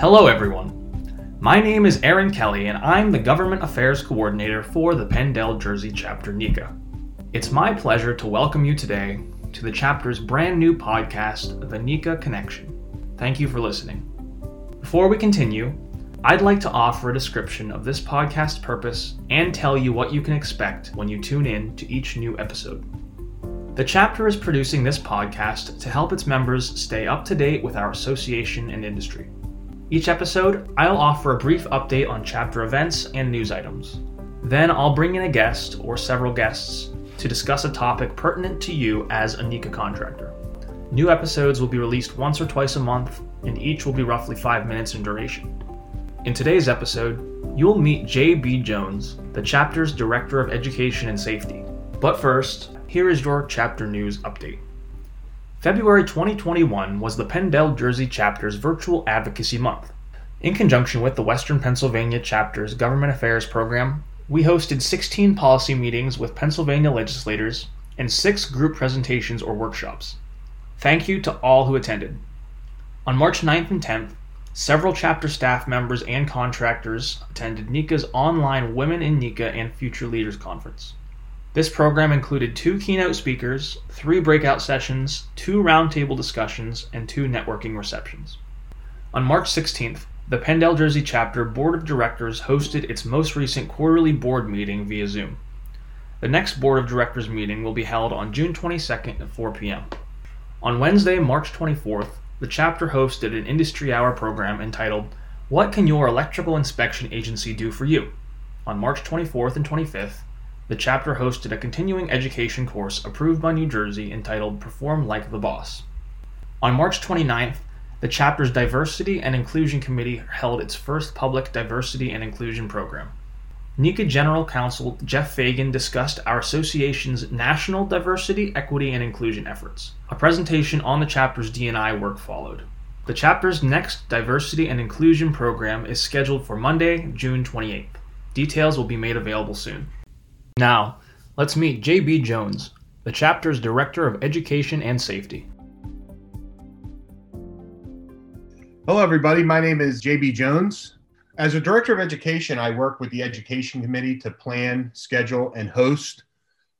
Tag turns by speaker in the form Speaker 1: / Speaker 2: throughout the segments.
Speaker 1: Hello, everyone. My name is Aaron Kelly, and I'm the Government Affairs Coordinator for the Penn-Del-Jersey Chapter NECA. It's my pleasure to welcome you today to the chapter's brand new podcast, The NECA Connection. Thank you for listening. Before we continue, I'd like to offer a description of this podcast's purpose and tell you what you can expect when you tune in to each new episode. The chapter is producing this podcast to help its members stay up to date with our association and industry. Each episode, I'll offer a brief update on chapter events and news items. Then I'll bring in a guest or several guests to discuss a topic pertinent to you as a NECA contractor. New episodes will be released once or twice a month, and each will be roughly five minutes in duration. In today's episode, you'll meet J.B. Jones, the chapter's Director of Education and Safety. But first, here is your chapter news update. February 2021 was the Penn-Del-Jersey chapter's virtual advocacy month. In conjunction with the Western Pennsylvania chapter's Government Affairs program, we hosted 16 policy meetings with Pennsylvania legislators and six group presentations or workshops. Thank you to all who attended. On March 9th and 10th, several chapter staff members and contractors attended NECA's online Women in NECA and Future Leaders Conference. This program included two keynote speakers, three breakout sessions, two roundtable discussions, and two networking receptions. On March 16th, the Penn-Del-Jersey chapter board of directors hosted its most recent quarterly board meeting via Zoom. The next board of directors meeting will be held on June 22nd at 4 p.m. On Wednesday, March 24th, the chapter hosted an industry hour program entitled What Can Your Electrical Inspection Agency Do for You? On March 24th and 25th, the chapter hosted a continuing education course approved by New Jersey entitled Perform Like the Boss. On March 29th, the chapter's Diversity and Inclusion Committee held its first public diversity and inclusion program. NECA General Counsel Jeff Fagan discussed our association's national diversity, equity, and inclusion efforts. A presentation on the chapter's D&I work followed. The chapter's next diversity and inclusion program is scheduled for Monday, June 28th. Details will be made available soon. Now, let's meet J.B. Jones, the chapter's Director of Education and Safety.
Speaker 2: Hello, everybody. My name is JB Jones. As a director of education, I work with the education committee to plan, schedule, and host.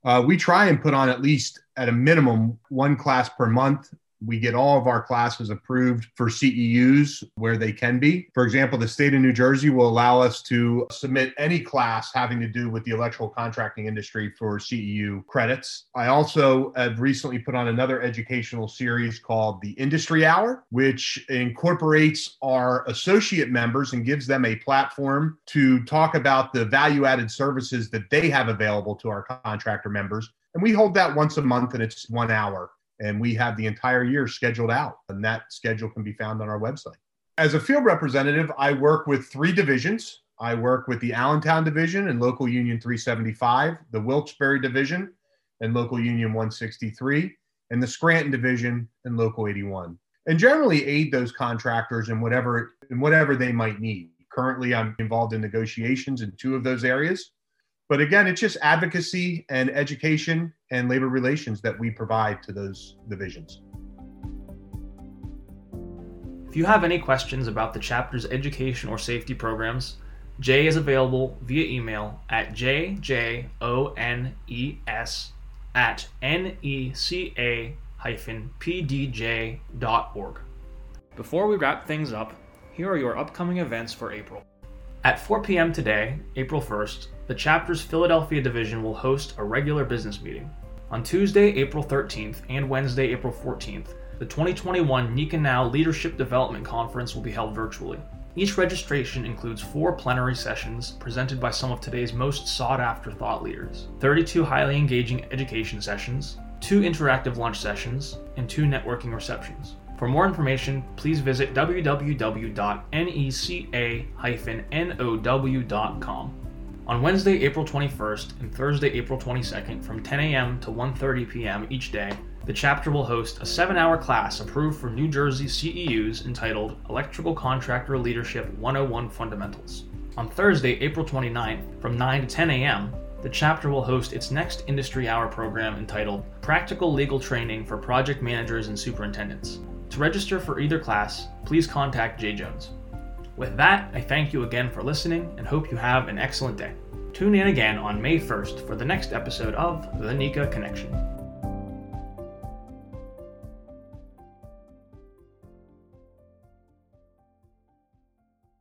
Speaker 2: Uh, we try and put on at least, at a minimum, one class per month we get all of our classes approved for CEUs where they can be. For example, the state of New Jersey will allow us to submit any class having to do with the electrical contracting industry for CEU credits. I also have recently put on another educational series called the Industry Hour, which incorporates our associate members and gives them a platform to talk about the value added services that they have available to our contractor members. And we hold that once a month and it's one hour and we have the entire year scheduled out, and that schedule can be found on our website. As a field representative, I work with three divisions. I work with the Allentown Division and Local Union 375, the Wilkes-Barre Division and Local Union 163, and the Scranton Division and Local 81. And generally aid those contractors in whatever in whatever they might need. Currently, I'm involved in negotiations in two of those areas. But again, it's just advocacy and education and labor relations that we provide to those divisions.
Speaker 1: If you have any questions about the chapter's education or safety programs, Jay is available via email at jjones at neca-pdj.org. Before we wrap things up, here are your upcoming events for April. At 4 p.m. today, April 1st, the chapter's Philadelphia division will host a regular business meeting. On Tuesday, April 13th and Wednesday, April 14th, the 2021 NECA Now Leadership Development Conference will be held virtually. Each registration includes four plenary sessions presented by some of today's most sought after thought leaders, 32 highly engaging education sessions, two interactive lunch sessions, and two networking receptions. For more information, please visit www.neca-now.com. On Wednesday, April 21st and Thursday, April 22nd from 10 a.m. to 1:30 p.m. each day, the chapter will host a 7-hour class approved for New Jersey CEUs entitled Electrical Contractor Leadership 101 Fundamentals. On Thursday, April 29th from 9 to 10 a.m., the chapter will host its next Industry Hour program entitled Practical Legal Training for Project Managers and Superintendents. To register for either class, please contact Jay Jones. With that, I thank you again for listening and hope you have an excellent day. Tune in again on May 1st for the next episode of The NECA Connection.